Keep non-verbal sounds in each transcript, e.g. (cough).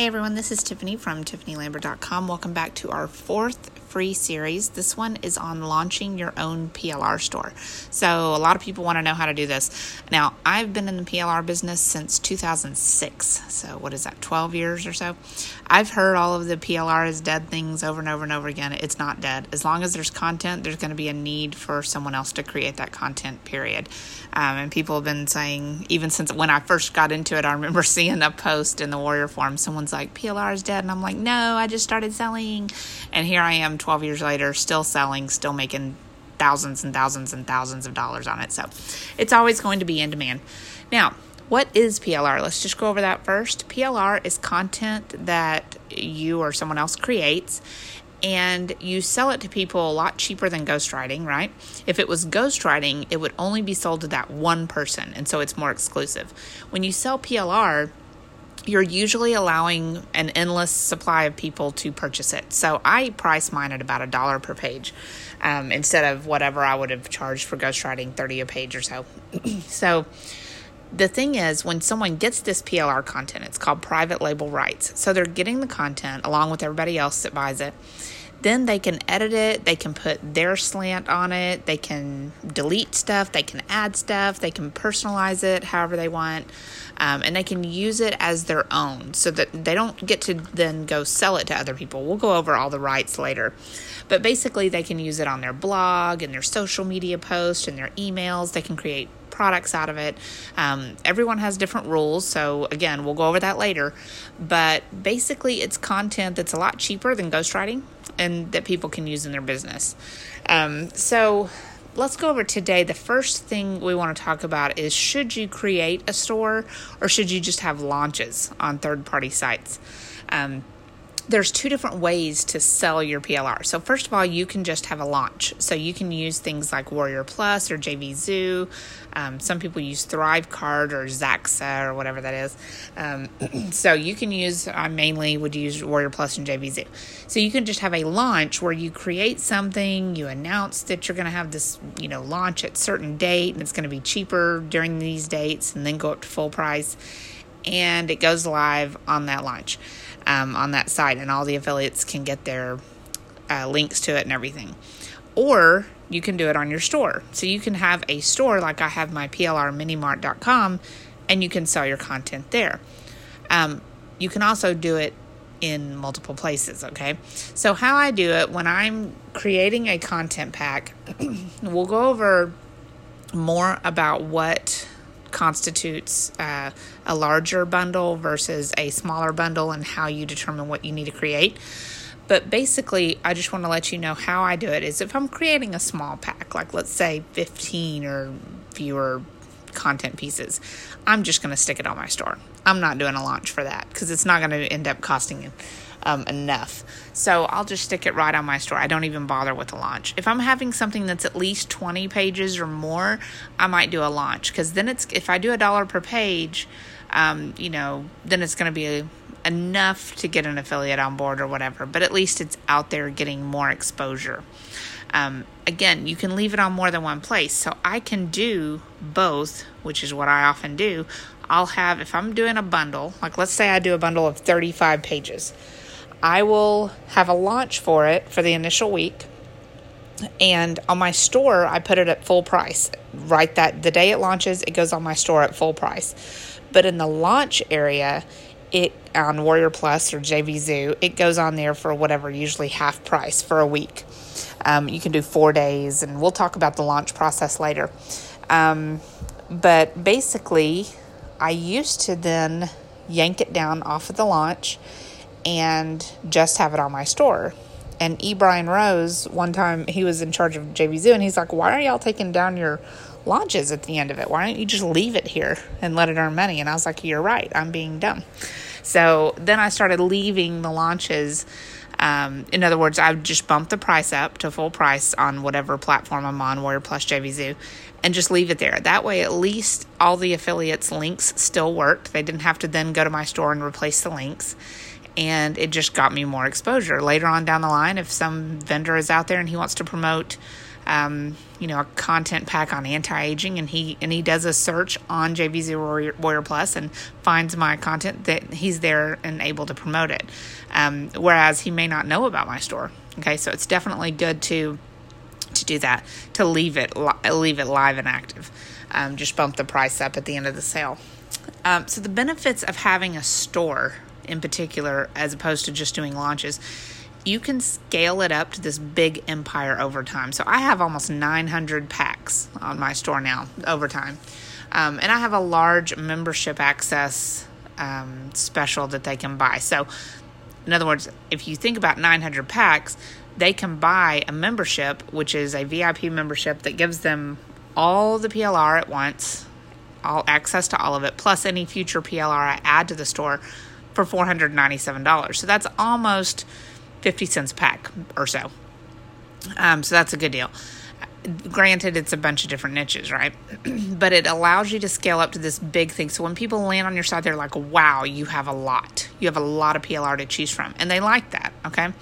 Hey everyone, this is Tiffany from TiffanyLambert.com. Welcome back to our fourth free series. This one is on launching your own PLR store. So, a lot of people want to know how to do this. Now, I've been in the PLR business since 2006. So, what is that, 12 years or so? I've heard all of the PLR is dead things over and over and over again. It's not dead. As long as there's content, there's going to be a need for someone else to create that content, period. Um, and people have been saying, even since when I first got into it, I remember (laughs) seeing a post in the Warrior Forum. Someone's like, PLR is dead. And I'm like, no, I just started selling. And here I am 12 years later, still selling, still making thousands and thousands and thousands of dollars on it. So it's always going to be in demand. Now, what is PLR? Let's just go over that first. PLR is content that you or someone else creates and you sell it to people a lot cheaper than ghostwriting, right? If it was ghostwriting, it would only be sold to that one person, and so it's more exclusive. When you sell PLR, you're usually allowing an endless supply of people to purchase it. So I price mine at about a dollar per page um, instead of whatever I would have charged for ghostwriting, 30 a page or so. (clears throat) so the thing is, when someone gets this PLR content, it's called private label rights. So they're getting the content along with everybody else that buys it. Then they can edit it, they can put their slant on it, they can delete stuff, they can add stuff, they can personalize it however they want, um, and they can use it as their own so that they don't get to then go sell it to other people. We'll go over all the rights later. But basically, they can use it on their blog and their social media posts and their emails. They can create products out of it. Um, everyone has different rules, so again, we'll go over that later. But basically, it's content that's a lot cheaper than ghostwriting and that people can use in their business. Um, so let's go over today. The first thing we want to talk about is should you create a store or should you just have launches on third party sites? Um, there's two different ways to sell your PLR. So first of all, you can just have a launch. So you can use things like Warrior Plus or JVZoo. Um, some people use Thrivecart or Zaxaa or whatever that is. Um, (clears throat) so you can use. I mainly would use Warrior Plus and JVZoo. So you can just have a launch where you create something, you announce that you're going to have this, you know, launch at certain date, and it's going to be cheaper during these dates, and then go up to full price, and it goes live on that launch um, on that site, and all the affiliates can get their uh, links to it and everything. Or you can do it on your store. So you can have a store like I have my plrminimart.com, and you can sell your content there. Um, you can also do it in multiple places, okay? So, how I do it when I'm creating a content pack, (clears throat) we'll go over more about what constitutes uh, a larger bundle versus a smaller bundle and how you determine what you need to create. But basically, I just want to let you know how I do it is if I'm creating a small pack, like let's say 15 or fewer content pieces, I'm just going to stick it on my store. I'm not doing a launch for that because it's not going to end up costing um, enough. So I'll just stick it right on my store. I don't even bother with the launch. If I'm having something that's at least 20 pages or more, I might do a launch because then it's if I do a dollar per page, um, you know, then it's going to be enough to get an affiliate on board or whatever. But at least it's out there getting more exposure. Um, again, you can leave it on more than one place. So I can do both, which is what I often do. I'll have, if I'm doing a bundle, like let's say I do a bundle of 35 pages, I will have a launch for it for the initial week. And on my store, I put it at full price. Right that the day it launches, it goes on my store at full price. But in the launch area, it on Warrior Plus or JVZoo, it goes on there for whatever, usually half price for a week. Um, you can do four days, and we'll talk about the launch process later. Um, but basically, I used to then yank it down off of the launch and just have it on my store. And E. Brian Rose, one time he was in charge of JVZoo, and he's like, Why are y'all taking down your launches at the end of it? Why don't you just leave it here and let it earn money? And I was like, You're right, I'm being dumb. So then I started leaving the launches. Um, in other words, I just bump the price up to full price on whatever platform I'm on, Warrior Plus JVZoo, and just leave it there. That way, at least all the affiliates' links still worked. They didn't have to then go to my store and replace the links and it just got me more exposure. Later on down the line, if some vendor is out there and he wants to promote um, you know, a content pack on anti-aging, and he and he does a search on JVZ Warrior, Warrior Plus and finds my content that he's there and able to promote it. Um, whereas he may not know about my store. Okay, so it's definitely good to to do that to leave it leave it live and active. Um, just bump the price up at the end of the sale. Um, so the benefits of having a store in particular, as opposed to just doing launches, you can scale it up to this big empire over time. So I have almost 900 packs on my store now over time. Um, and I have a large membership access um, special that they can buy. So, in other words, if you think about 900 packs, they can buy a membership, which is a VIP membership that gives them all the PLR at once, all access to all of it, plus any future PLR I add to the store for $497. So that's almost 50 cents a pack or so. Um, so that's a good deal. Granted, it's a bunch of different niches, right? (clears throat) but it allows you to scale up to this big thing. So when people land on your site, they're like, wow, you have a lot. You have a lot of PLR to choose from. And they like that, okay?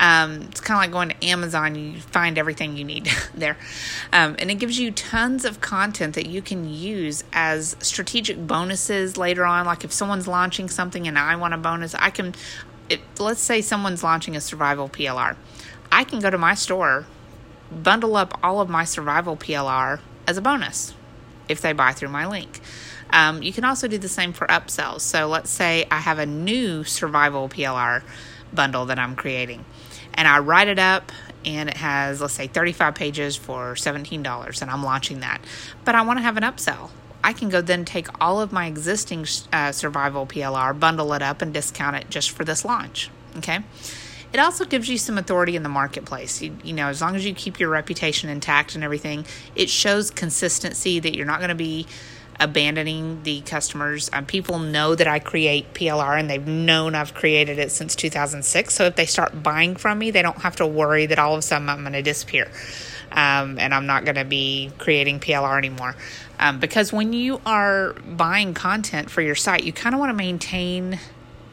Um, it's kind of like going to Amazon, you find everything you need (laughs) there. Um, and it gives you tons of content that you can use as strategic bonuses later on. Like if someone's launching something and I want a bonus, I can, it, let's say someone's launching a survival PLR. I can go to my store, bundle up all of my survival PLR as a bonus if they buy through my link. Um, you can also do the same for upsells. So let's say I have a new survival PLR bundle that I'm creating and I write it up and it has let's say 35 pages for $17 and I'm launching that. But I want to have an upsell. I can go then take all of my existing uh, survival PLR, bundle it up and discount it just for this launch. Okay? It also gives you some authority in the marketplace. You, you know, as long as you keep your reputation intact and everything, it shows consistency that you're not going to be abandoning the customers. Um, people know that I create PLR and they've known I've created it since 2006. So if they start buying from me, they don't have to worry that all of a sudden I'm going to disappear um, and I'm not going to be creating PLR anymore. Um, because when you are buying content for your site, you kind of want to maintain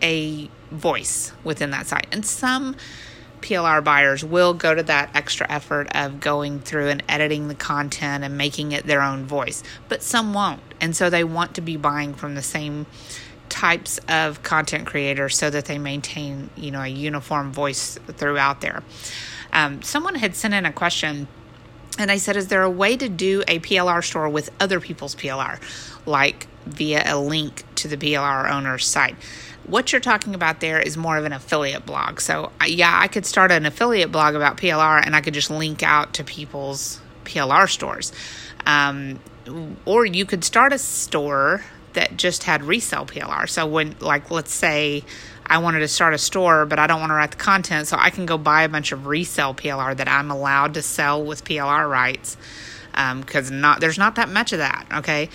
a voice within that site. And some PLR buyers will go to that extra effort of going through and editing the content and making it their own voice, but some won't. And so they want to be buying from the same types of content creators so that they maintain, you know, a uniform voice throughout there. Um, someone had sent in a question and I said, Is there a way to do a PLR store with other people's PLR, like via a link to the PLR owner's site? What you're talking about there is more of an affiliate blog. So, yeah, I could start an affiliate blog about PLR and I could just link out to people's PLR stores. Um, or you could start a store that just had resale PLR. So, when, like, let's say I wanted to start a store, but I don't want to write the content, so I can go buy a bunch of resale PLR that I'm allowed to sell with PLR rights because um, not there's not that much of that. Okay,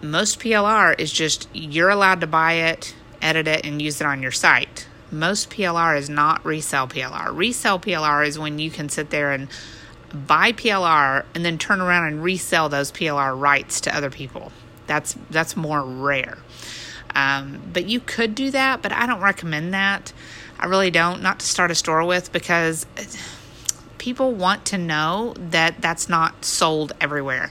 most PLR is just you're allowed to buy it edit it, and use it on your site. Most PLR is not resell PLR. Resell PLR is when you can sit there and buy PLR and then turn around and resell those PLR rights to other people. That's that's more rare. Um, but you could do that, but I don't recommend that. I really don't. Not to start a store with because people want to know that that's not sold everywhere.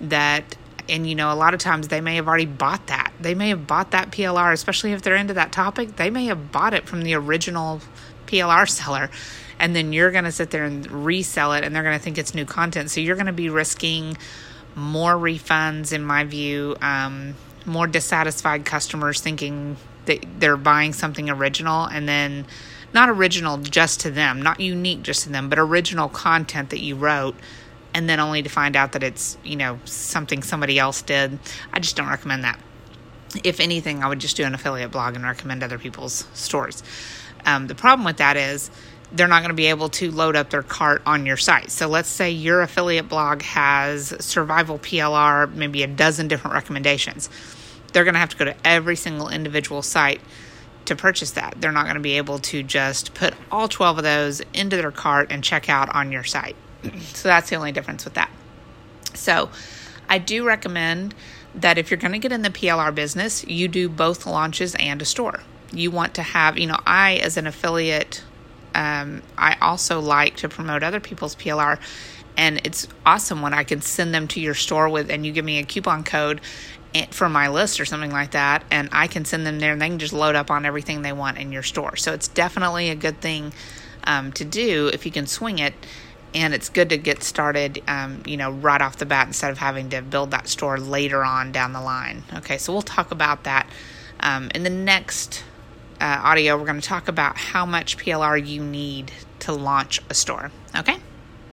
That and you know a lot of times they may have already bought that they may have bought that plr especially if they're into that topic they may have bought it from the original plr seller and then you're going to sit there and resell it and they're going to think it's new content so you're going to be risking more refunds in my view um, more dissatisfied customers thinking that they're buying something original and then not original just to them not unique just to them but original content that you wrote and then only to find out that it's, you know, something somebody else did. I just don't recommend that. If anything, I would just do an affiliate blog and recommend other people's stores. Um, the problem with that is they're not going to be able to load up their cart on your site. So let's say your affiliate blog has survival PLR, maybe a dozen different recommendations. They're going to have to go to every single individual site to purchase that. They're not going to be able to just put all 12 of those into their cart and check out on your site. so that's the only difference with that. So I do recommend that if you're going to get in the PLR business, you do both launches and a store. You want to have, you know, I as an affiliate, um, I also like to promote other people's PLR. And it's awesome when I can send them to your store with, and you give me a coupon code for my list or something like that, and I can send them there and they can just load up on everything they want in your store. So it's definitely a good thing um, to do if you can swing it. And it's good to get started, um, you know, right off the bat instead of having to build that store later on down the line. Okay, so we'll talk about that um, in the next uh, audio. We're going to talk about how much PLR you need to launch a store. Okay.